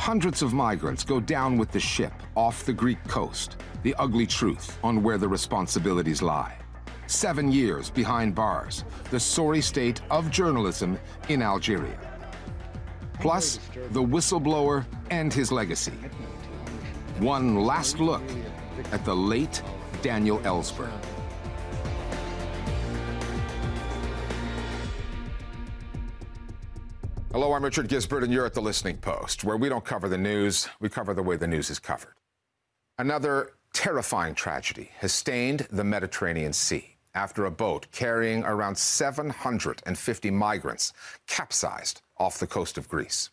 Hundreds of migrants go down with the ship off the Greek coast, the ugly truth on where the responsibilities lie. Seven years behind bars, the sorry state of journalism in Algeria. Plus, the whistleblower and his legacy. One last look at the late Daniel Ellsberg. Hello, I'm Richard Gizbert, and you're at the Listening Post, where we don't cover the news, we cover the way the news is covered. Another terrifying tragedy has stained the Mediterranean Sea after a boat carrying around 750 migrants capsized off the coast of Greece.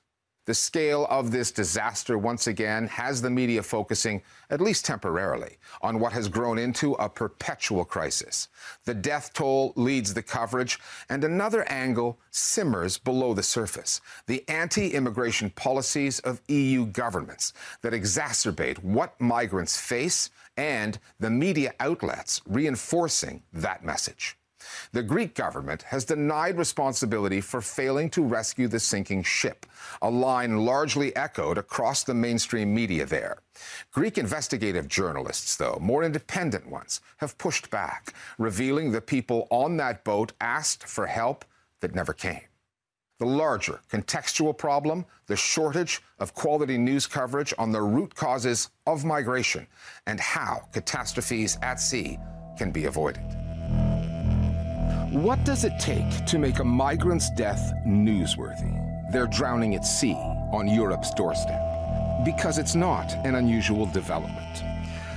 The scale of this disaster once again has the media focusing, at least temporarily, on what has grown into a perpetual crisis. The death toll leads the coverage, and another angle simmers below the surface the anti immigration policies of EU governments that exacerbate what migrants face and the media outlets reinforcing that message. The Greek government has denied responsibility for failing to rescue the sinking ship, a line largely echoed across the mainstream media there. Greek investigative journalists, though, more independent ones, have pushed back, revealing the people on that boat asked for help that never came. The larger contextual problem, the shortage of quality news coverage on the root causes of migration and how catastrophes at sea can be avoided. What does it take to make a migrant's death newsworthy? They're drowning at sea on Europe's doorstep. Because it's not an unusual development.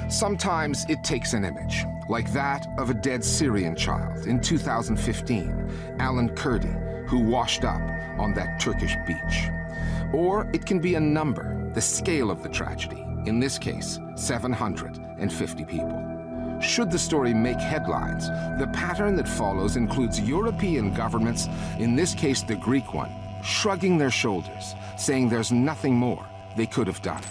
Sometimes it takes an image, like that of a dead Syrian child in 2015, Alan Kurdi, who washed up on that Turkish beach. Or it can be a number, the scale of the tragedy, in this case, 750 people. Should the story make headlines, the pattern that follows includes European governments, in this case the Greek one, shrugging their shoulders, saying there's nothing more they could have done.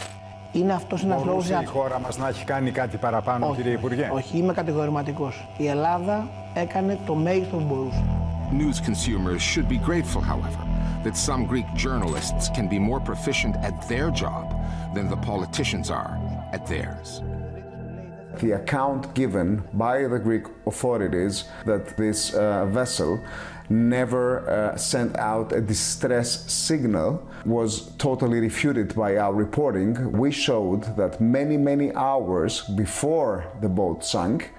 Είναι αυτό ένα λόγο. Μπορούσε η χώρα μα να έχει κάνει κάτι παραπάνω, όχι, κύριε Υπουργέ. Όχι, είμαι κατηγορηματικό. Η Ελλάδα έκανε το μέγιστο που μπορούσε. News consumers should be grateful, however, that some Greek journalists can be more proficient at their job than the politicians are at theirs the account given by the Greek authorities that this uh, vessel never uh, sent out a distress signal was totally refuted by our reporting. We showed that many, many hours before the boat sank,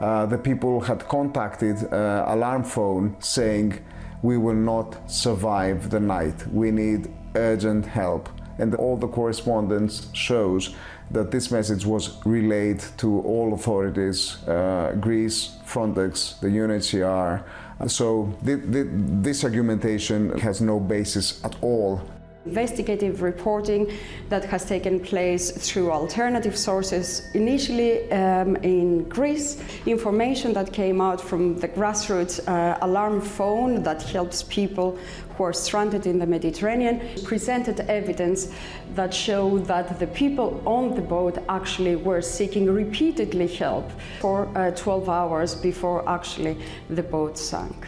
uh, the people had contacted uh, alarm phone saying, we will not survive the night. We need urgent help. And all the correspondence shows that this message was relayed to all authorities, uh, Greece, Frontex, the UNHCR. So th th this argumentation has no basis at all investigative reporting that has taken place through alternative sources, initially um, in Greece, information that came out from the grassroots uh, alarm phone that helps people who are stranded in the Mediterranean, presented evidence that showed that the people on the boat actually were seeking repeatedly help for uh, 12 hours before actually the boat sank.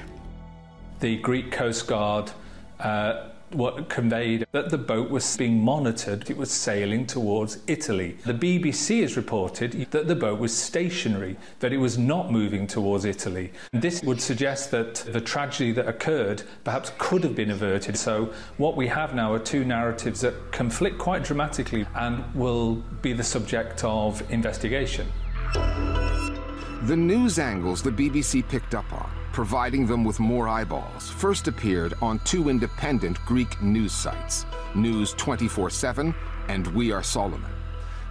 The Greek Coast Guard uh, what conveyed that the boat was being monitored. It was sailing towards Italy. The BBC has reported that the boat was stationary, that it was not moving towards Italy. This would suggest that the tragedy that occurred perhaps could have been averted. So, what we have now are two narratives that conflict quite dramatically and will be the subject of investigation. The news angles the BBC picked up on providing them with more eyeballs, first appeared on two independent Greek news sites, News 24 7 and We Are Solomon.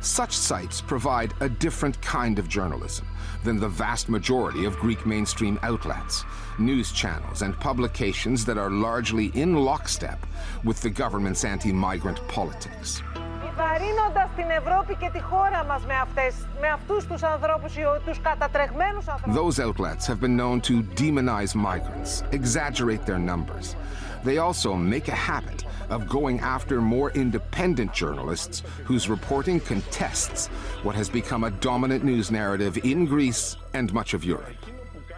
Such sites provide a different kind of journalism than the vast majority of Greek mainstream outlets, news channels, and publications that are largely in lockstep with the government's anti migrant politics. βαρύνοντας την Ευρώπη και τη χώρα μας με, αυτές, με αυτούς τους ανθρώπους, τους κατατρεγμένους ανθρώπους. Those outlets have been known to demonize migrants, exaggerate their numbers. They also make a habit of going after more independent journalists whose reporting contests what has become a dominant news narrative in Greece and much of Europe.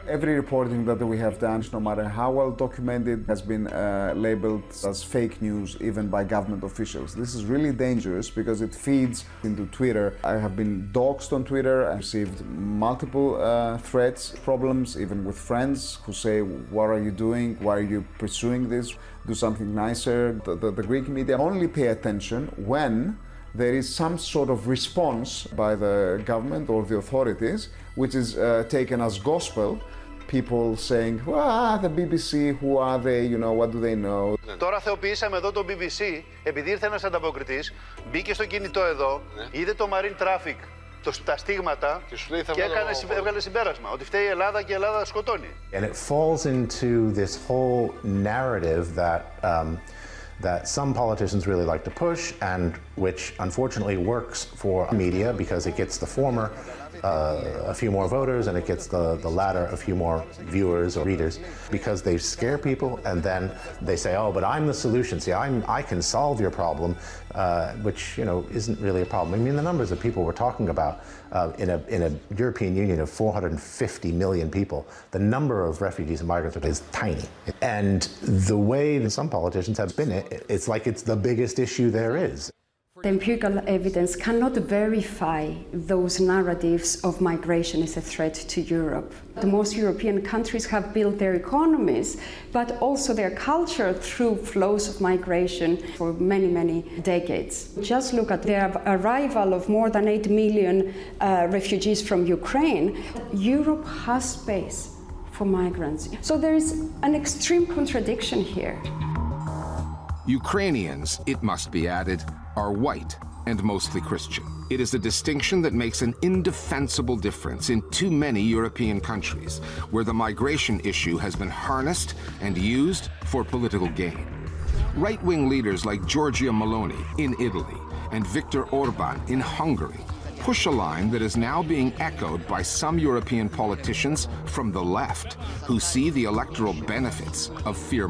Every reporting that we have done, no matter how well documented, has been uh, labeled as fake news even by government officials. This is really dangerous because it feeds into Twitter. I have been doxxed on Twitter. I received multiple uh, threats, problems, even with friends who say, What are you doing? Why are you pursuing this? Do something nicer. The, the, the Greek media only pay attention when there is some sort of response by the government or the authorities, which is uh, taken as gospel People saying, ah, the BBC, who are they, you know, what do they know? Τώρα θεοποιήσαμε εδώ το BBC, επειδή ήρθε ένας ανταποκριτής, μπήκε στο κινητό εδώ, είδε το marine traffic, το, τα στίγματα και, σου λέει, και έκανε, έβγαλε συμπέρασμα ότι φταίει η Ελλάδα και η Ελλάδα σκοτώνει. And it falls into this whole narrative that um, that some politicians really like to push and which unfortunately works for media because it gets the former uh, a few more voters and it gets the, the latter a few more viewers or readers because they scare people and then they say, oh, but I'm the solution. See, I'm, I can solve your problem, uh, which, you know, isn't really a problem. I mean, the numbers of people we're talking about uh, in, a, in a European Union of 450 million people, the number of refugees and migrants is tiny. And the way that some politicians have spin it, it's like it's the biggest issue there is. The empirical evidence cannot verify those narratives of migration as a threat to Europe. The most European countries have built their economies, but also their culture through flows of migration for many, many decades. Just look at the arrival of more than 8 million uh, refugees from Ukraine. Europe has space for migrants. So there is an extreme contradiction here. Ukrainians, it must be added, are white and mostly Christian. It is a distinction that makes an indefensible difference in too many European countries where the migration issue has been harnessed and used for political gain. Right wing leaders like Giorgia Meloni in Italy and Viktor Orban in Hungary push a line that is now being echoed by some European politicians from the left who see the electoral benefits of fear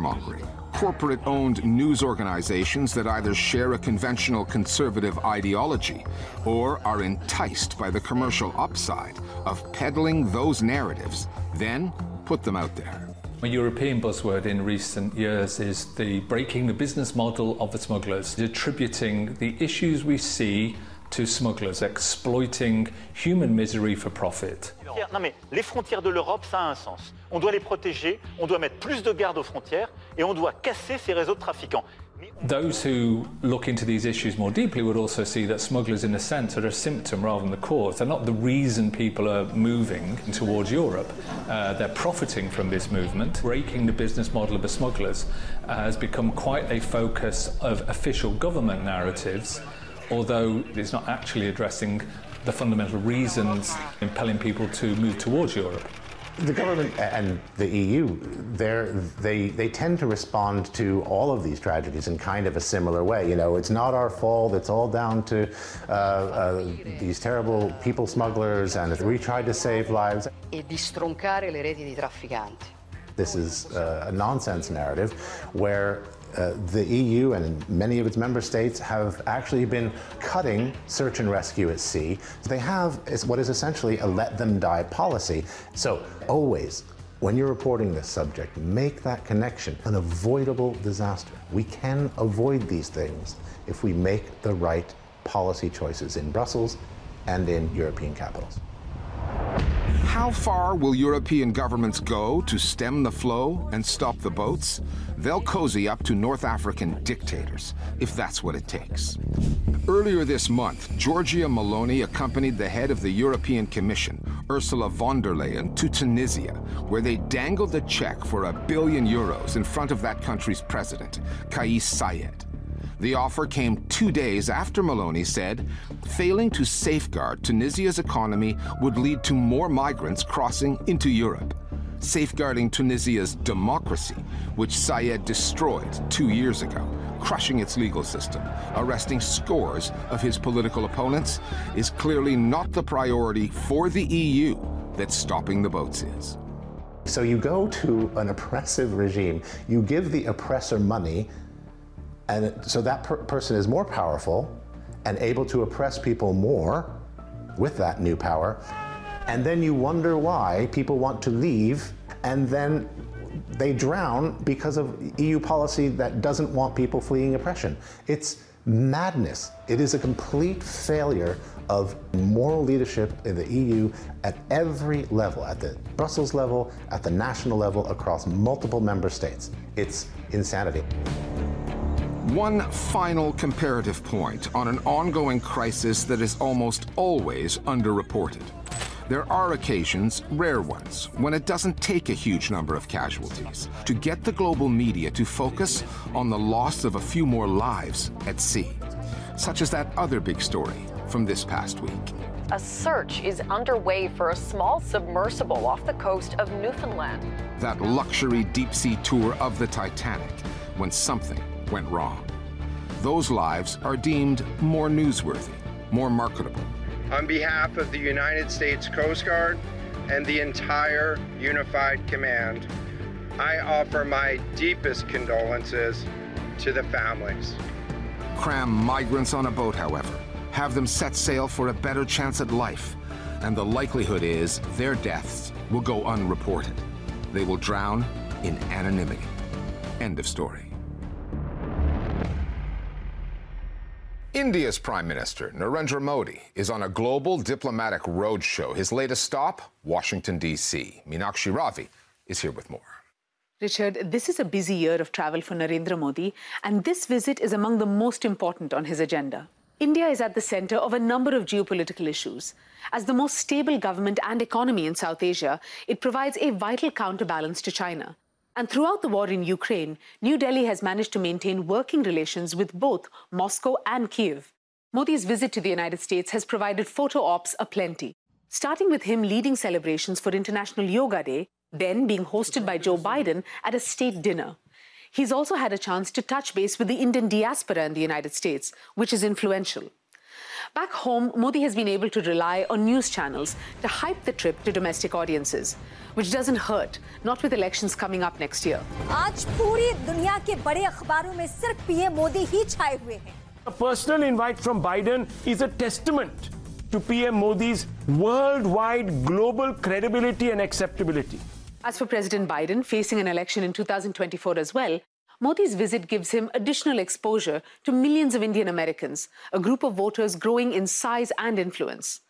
mongering corporate owned news organizations that either share a conventional conservative ideology or are enticed by the commercial upside of peddling those narratives, then put them out there. A European buzzword in recent years is the breaking the business model of the smugglers, attributing the issues we see to smugglers, exploiting human misery for profit. Non mais les frontières de l'Europe, ça a un sens. On doit les protéger, on doit mettre plus de gardes aux frontières et on doit casser ces réseaux de trafiquants. Those who look into these issues more deeply would also see that smugglers, in a sense, are a symptom rather than the cause. They're not the reason people are moving towards Europe. Uh, they're profiting from this movement. Breaking the business model of the smugglers has become quite a focus of official government narratives, although it's not actually addressing the fundamental reasons impelling people to move towards Europe. The government and the EU, they they tend to respond to all of these tragedies in kind of a similar way. You know, it's not our fault. It's all down to uh, uh, these terrible people smugglers, and we tried to save lives. E di stroncare le reti di trafficanti. This is uh, a nonsense narrative where uh, the EU and many of its member states have actually been cutting search and rescue at sea. They have what is essentially a let them die policy. So always, when you're reporting this subject, make that connection. An avoidable disaster. We can avoid these things if we make the right policy choices in Brussels and in European capitals. How far will European governments go to stem the flow and stop the boats? They'll cozy up to North African dictators, if that's what it takes. Earlier this month, Giorgia Meloni accompanied the head of the European Commission, Ursula von der Leyen, to Tunisia, where they dangled a check for a billion euros in front of that country's president, Kais Saied. The offer came two days after Meloni said failing to safeguard Tunisia's economy would lead to more migrants crossing into Europe. Safeguarding Tunisia's democracy, which Saied destroyed two years ago, crushing its legal system, arresting scores of his political opponents, is clearly not the priority for the EU that stopping the boats is. So you go to an oppressive regime, you give the oppressor money and so that per person is more powerful and able to oppress people more with that new power. And then you wonder why people want to leave and then they drown because of EU policy that doesn't want people fleeing oppression. It's madness. It is a complete failure of moral leadership in the EU at every level, at the Brussels level, at the national level, across multiple member states. It's insanity. One final comparative point on an ongoing crisis that is almost always underreported. There are occasions, rare ones, when it doesn't take a huge number of casualties to get the global media to focus on the loss of a few more lives at sea, such as that other big story from this past week. A search is underway for a small submersible off the coast of Newfoundland. That luxury deep sea tour of the Titanic when something went wrong. Those lives are deemed more newsworthy, more marketable. On behalf of the United States Coast Guard and the entire Unified Command, I offer my deepest condolences to the families. Cram migrants on a boat, however, have them set sail for a better chance at life, and the likelihood is their deaths will go unreported. They will drown in anonymity. End of story. India's Prime Minister, Narendra Modi, is on a global diplomatic roadshow. His latest stop, Washington, D.C. Meenakshi Ravi is here with more. Richard, this is a busy year of travel for Narendra Modi, and this visit is among the most important on his agenda. India is at the center of a number of geopolitical issues. As the most stable government and economy in South Asia, it provides a vital counterbalance to China. And throughout the war in Ukraine, New Delhi has managed to maintain working relations with both Moscow and Kiev. Modi's visit to the United States has provided photo ops aplenty, starting with him leading celebrations for International Yoga Day, then being hosted by Joe Biden at a state dinner. He's also had a chance to touch base with the Indian diaspora in the United States, which is influential. Back home, Modi has been able to rely on news channels to hype the trip to domestic audiences, which doesn't hurt, not with elections coming up next year. आज पूरी दुनिया के बड़े अखबारों में सिर्फ PM Modi ही छाए हुए हैं A personal invite from Biden is a testament to PM Modi's worldwide global credibility and acceptability. As for President Biden, facing an election in 2024 as well, Modi's visit gives him additional exposure to millions of Indian Americans, a group of voters growing in size and influence.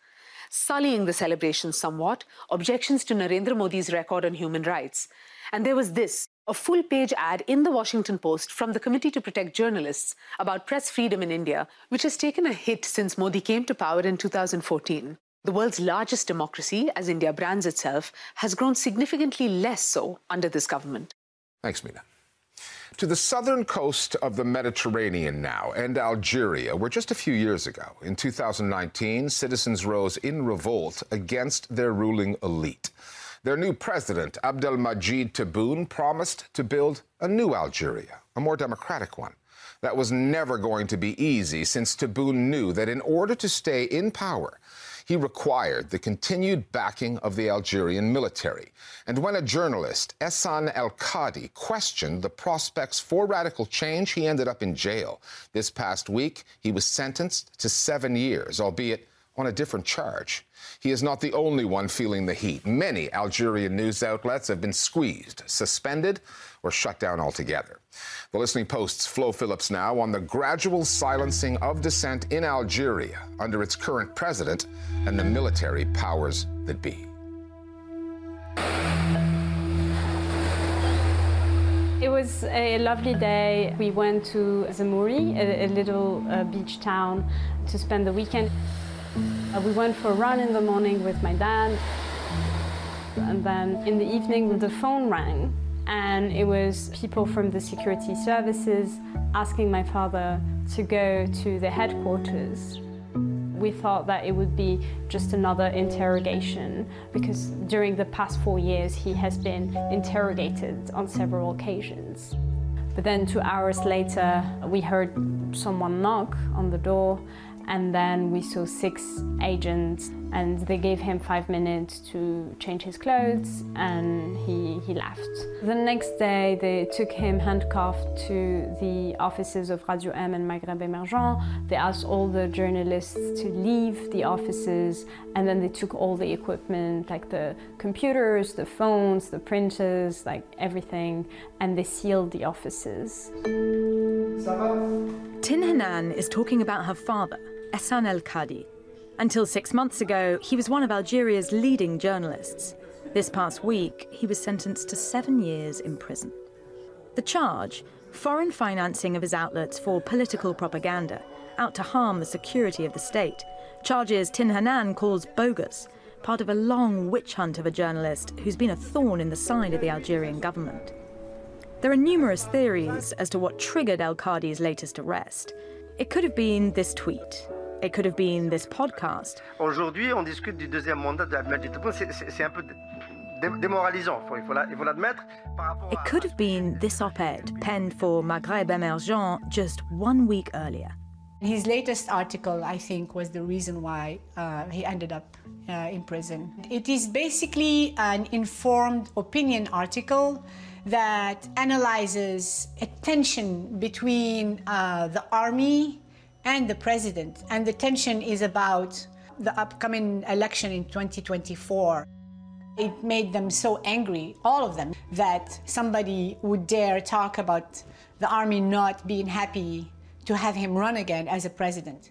Sullying the celebration somewhat, objections to Narendra Modi's record on human rights. And there was this a full page ad in the Washington Post from the Committee to Protect Journalists about press freedom in India, which has taken a hit since Modi came to power in 2014. The world's largest democracy, as India brands itself, has grown significantly less so under this government. Thanks, Mina. To the southern coast of the Mediterranean now and Algeria, where just a few years ago, in 2019, citizens rose in revolt against their ruling elite. Their new president, Abdelmadjid Tebboune, promised to build a new Algeria, a more democratic one. That was never going to be easy since Tebboune knew that in order to stay in power, he required the continued backing of the Algerian military. And when a journalist, Ihsane El Kadi, questioned the prospects for radical change, he ended up in jail. This past week, he was sentenced to seven years, albeit on a different charge. He is not the only one feeling the heat. Many Algerian news outlets have been squeezed, suspended, or shut down altogether. The Listening Post's Flo Phillips now on the gradual silencing of dissent in Algeria under its current president and the military powers that be. It was a lovely day. We went to Zemmouri, a, a little uh, beach town, to spend the weekend. Uh, we went for a run in the morning with my dad. And then in the evening, the phone rang, and it was people from the security services asking my father to go to the headquarters. We thought that it would be just another interrogation because during the past four years he has been interrogated on several occasions. But then two hours later, we heard someone knock on the door and then we saw six agents and they gave him five minutes to change his clothes and he, he left. The next day they took him handcuffed to the offices of Radio M and Maghreb Emergent. They asked all the journalists to leave the offices and then they took all the equipment like the computers, the phones, the printers, like everything and they sealed the offices. Tin Hinane is talking about her father, Ihsane El Kadi. Until six months ago, he was one of Algeria's leading journalists. This past week, he was sentenced to seven years in prison. The charge foreign financing of his outlets for political propaganda, out to harm the security of the state. Charges Tin Hinane calls bogus, part of a long witch hunt of a journalist who's been a thorn in the side of the Algerian government. There are numerous theories as to what triggered El Kadi's latest arrest. It could have been this tweet. It could have been this podcast. Aujourd'hui, on discute du deuxième mandat de Abdelmadjid Tebboune. C'est un peu démoralisant, il faut l'admettre. It could have been this op-ed penned for Maghreb Emergent just one week earlier. His latest article, I think, was the reason why uh, he ended up uh, in prison. It is basically an informed opinion article that analyzes a tension between uh, the army and the president. And the tension is about the upcoming election in 2024. It made them so angry, all of them, that somebody would dare talk about the army not being happy to have him run again as a president.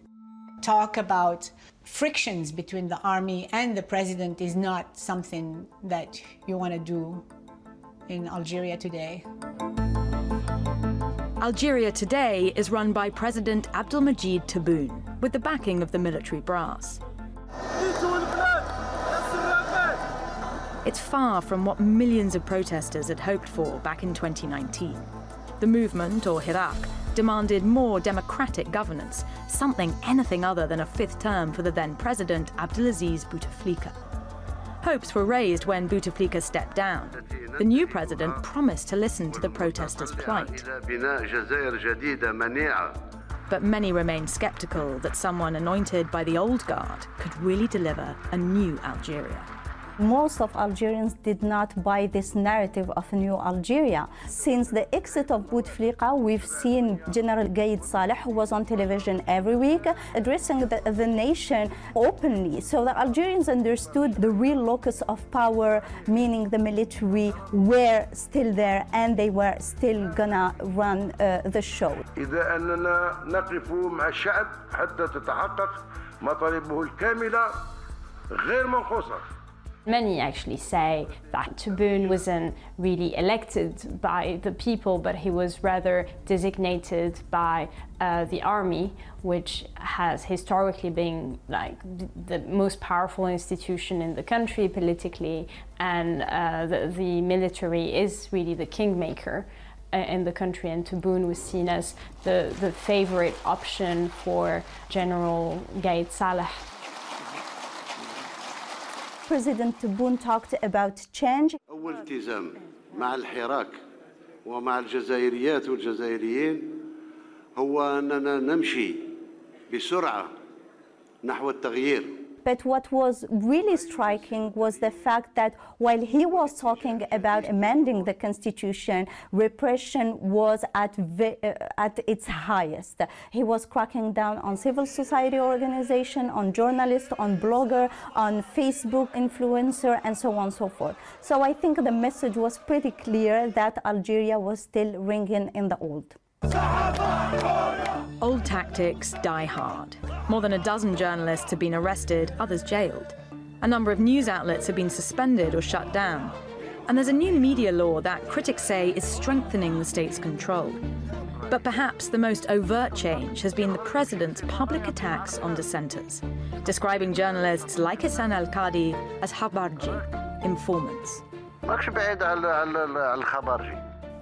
Talk about frictions between the army and the president is not something that you want to do in Algeria today. Algeria today is run by President Abdelmadjid Tebboune with the backing of the military brass. It's far from what millions of protesters had hoped for back in 2019. The movement, or Hirak, demanded more democratic governance, something anything other than a fifth term for the then president Abdelaziz Bouteflika. Hopes were raised when Bouteflika stepped down. The new president promised to listen to the protesters' plight. But many remain skeptical that someone anointed by the old guard could really deliver a new Algeria. Most of Algerians did not buy this narrative of new Algeria. Since the exit of Bouteflika, we've seen General Gaid Saleh, who was on television every week, addressing the, the nation openly. So the Algerians understood the real locus of power, meaning the military, were still there and they were still gonna run uh, the show. إذا أننا نقف مع الشعب حتى تتحقق مطالبه الكاملة غير منقوصة. Many actually say that Tebboune wasn't really elected by the people, but he was rather designated by uh, the army, which has historically been like the most powerful institution in the country politically, and uh, the, the military is really the kingmaker uh, in the country, and Tebboune was seen as the, the favorite option for General Gaid Saleh. President Tebboune talked about change. أول التزام مع الحراك ومع الجزائريات والجزائريين هو أننا نمشي بسرعة نحو التغيير But what was really striking was the fact that while he was talking about amending the constitution, repression was at, uh, at its highest. He was cracking down on civil society organization, on journalists, on blogger, on Facebook influencer, and so on and so forth. So I think the message was pretty clear that Algeria was still ringing in the old. Old tactics die hard. More than a dozen journalists have been arrested, others jailed. A number of news outlets have been suspended or shut down. And there's a new media law that critics say is strengthening the state's control. But perhaps the most overt change has been the president's public attacks on dissenters, describing journalists like Ihsane El Kadi as Khabarji, informants.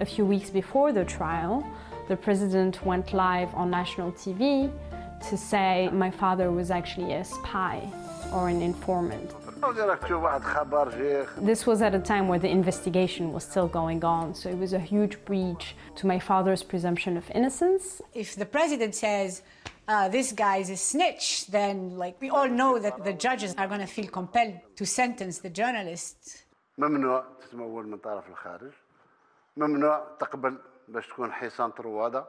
A few weeks before the trial, the president went live on national TV to say my father was actually a spy or an informant. This was at a time where the investigation was still going on, so it was a huge breach to my father's presumption of innocence. If the president says, uh, this guy is a snitch, then like we all know that the judges are going to feel compelled to sentence the journalist. ممنوع تتمول من طرف الخارج ممنوع تقبل باش تكون حصان طروادة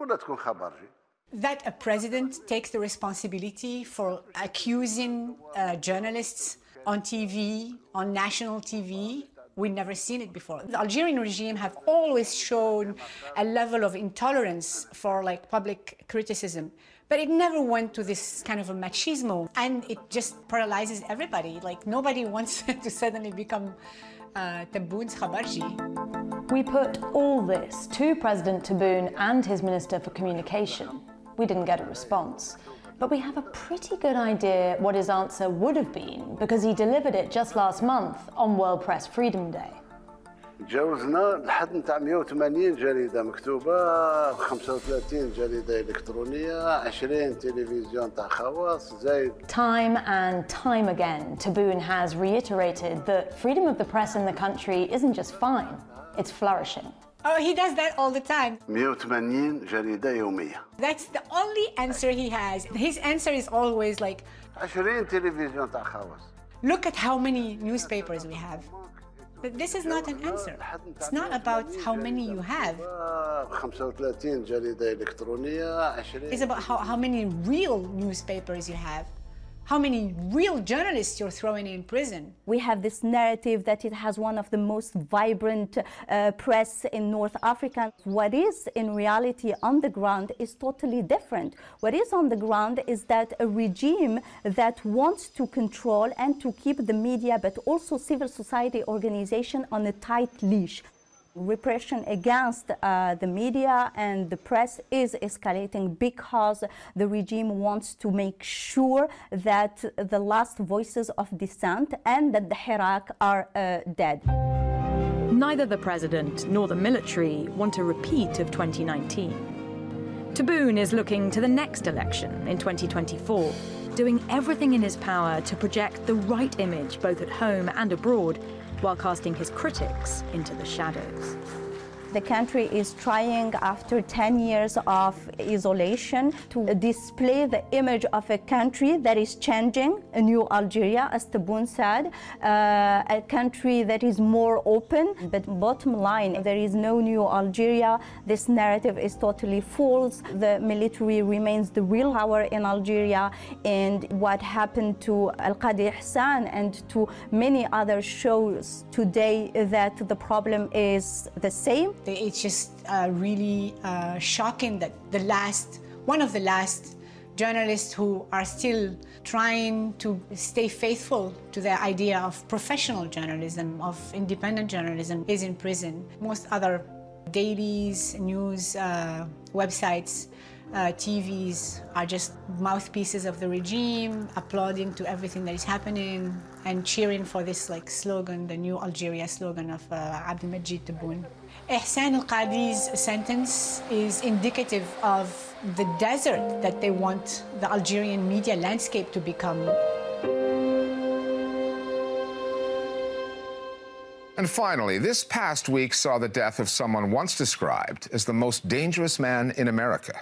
ولا تكون خبرجي That a president takes the responsibility for accusing uh, journalists on TV, on national TV, we've never seen it before. The Algerian regime have always shown a level of intolerance for like public criticism, but it never went to this kind of a machismo, and it just paralyzes everybody. Like nobody wants to suddenly become uh, Tebboune's Khabarji. We put all this to President Tebboune and his Minister for Communication. We didn't get a response. But we have a pretty good idea what his answer would have been because he delivered it just last month on World Press Freedom Day. تجاوزنا لحد 35 20 تلفزيون تاع خواص زايد Time and time again Tebboune has reiterated that freedom of the press in the country isn't just fine it's flourishing. Oh, he does that all the time. 180 جريده يوميه That's the only answer he has. His answer is always like, 20 تلفزيون تاع خواص look at how many newspapers we have. But this is not an answer. It's not about how many you have. 35 جريده الكترونيه 20 It's about how, how many real newspapers you have. How many real journalists you're throwing in prison. We have this narrative that it has one of the most vibrant uh, press in North Africa. What is in reality on the ground is totally different. What is on the ground is that a regime that wants to control and to keep the media, but also civil society organization on a tight leash. Repression against uh, the media and the press is escalating because the regime wants to make sure that the last voices of dissent and that the Hirak are uh, dead. Neither the president nor the military want a repeat of 2019. Tebboune is looking to the next election in 2024, doing everything in his power to project the right image both at home and abroad while casting his critics into the shadows. The country is trying, after 10 years of isolation, to display the image of a country that is changing, a new Algeria, as Tebboune said, uh, a country that is more open. But bottom line, there is no new Algeria. This narrative is totally false. The military remains the real power in Algeria. And what happened to El Kadi Ihsane and to many other shows today that the problem is the same. It's just uh, really uh, shocking that the last, one of the last journalists who are still trying to stay faithful to the idea of professional journalism, of independent journalism, is in prison. Most other dailies, news uh, websites, uh, TVs are just mouthpieces of the regime, applauding to everything that is happening and cheering for this like slogan, the new Algeria slogan of uh, Abdelmadjid Tebboune. Ihsane El Kadi's sentence is indicative of the desert that they want the Algerian media landscape to become. And finally, this past week saw the death of someone once described as the most dangerous man in America.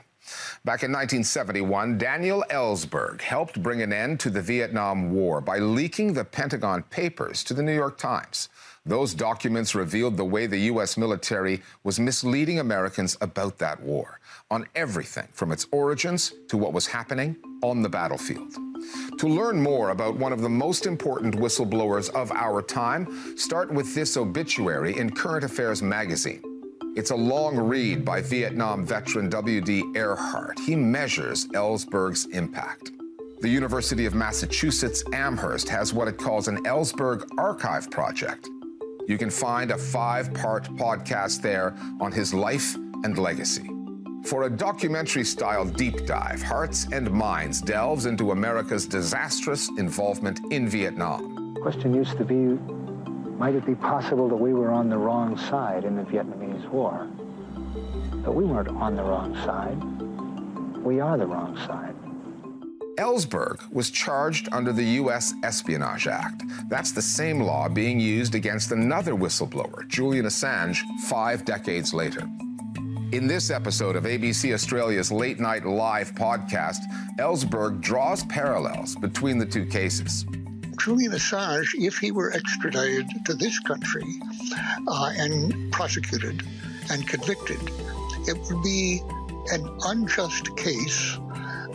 Back in 1971, Daniel Ellsberg helped bring an end to the Vietnam War by leaking the Pentagon Papers to the New York Times. Those documents revealed the way the U.S. military was misleading Americans about that war, on everything from its origins to what was happening on the battlefield. To learn more about one of the most important whistleblowers of our time, start with this obituary in Current Affairs magazine. It's a long read by Vietnam veteran W.D. Ehrhart. He measures Ellsberg's impact. The University of Massachusetts Amherst has what it calls an Ellsberg Archive Project. You can find a five part podcast there on his life and legacy. For a documentary style deep dive, Hearts and Minds delves into America's disastrous involvement in Vietnam. The question used to be might it be possible that we were on the wrong side in the War? But we weren't on the wrong side. We are the wrong side. Ellsberg was charged under the U.S. Espionage Act. That's the same law being used against another whistleblower, Julian Assange, five decades later. In this episode of ABC Australia's Late Night Live podcast, Ellsberg draws parallels between the two cases. Julian Assange, if he were extradited to this country uh, and prosecuted and convicted, it would be an unjust case,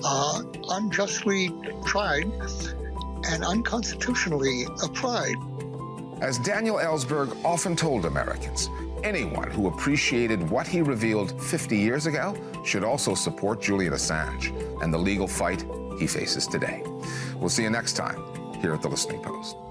uh, unjustly tried, and unconstitutionally applied. As Daniel Ellsberg often told Americans, anyone who appreciated what he revealed 50 years ago should also support Julian Assange and the legal fight he faces today. We'll see you next time here at the Listening Post.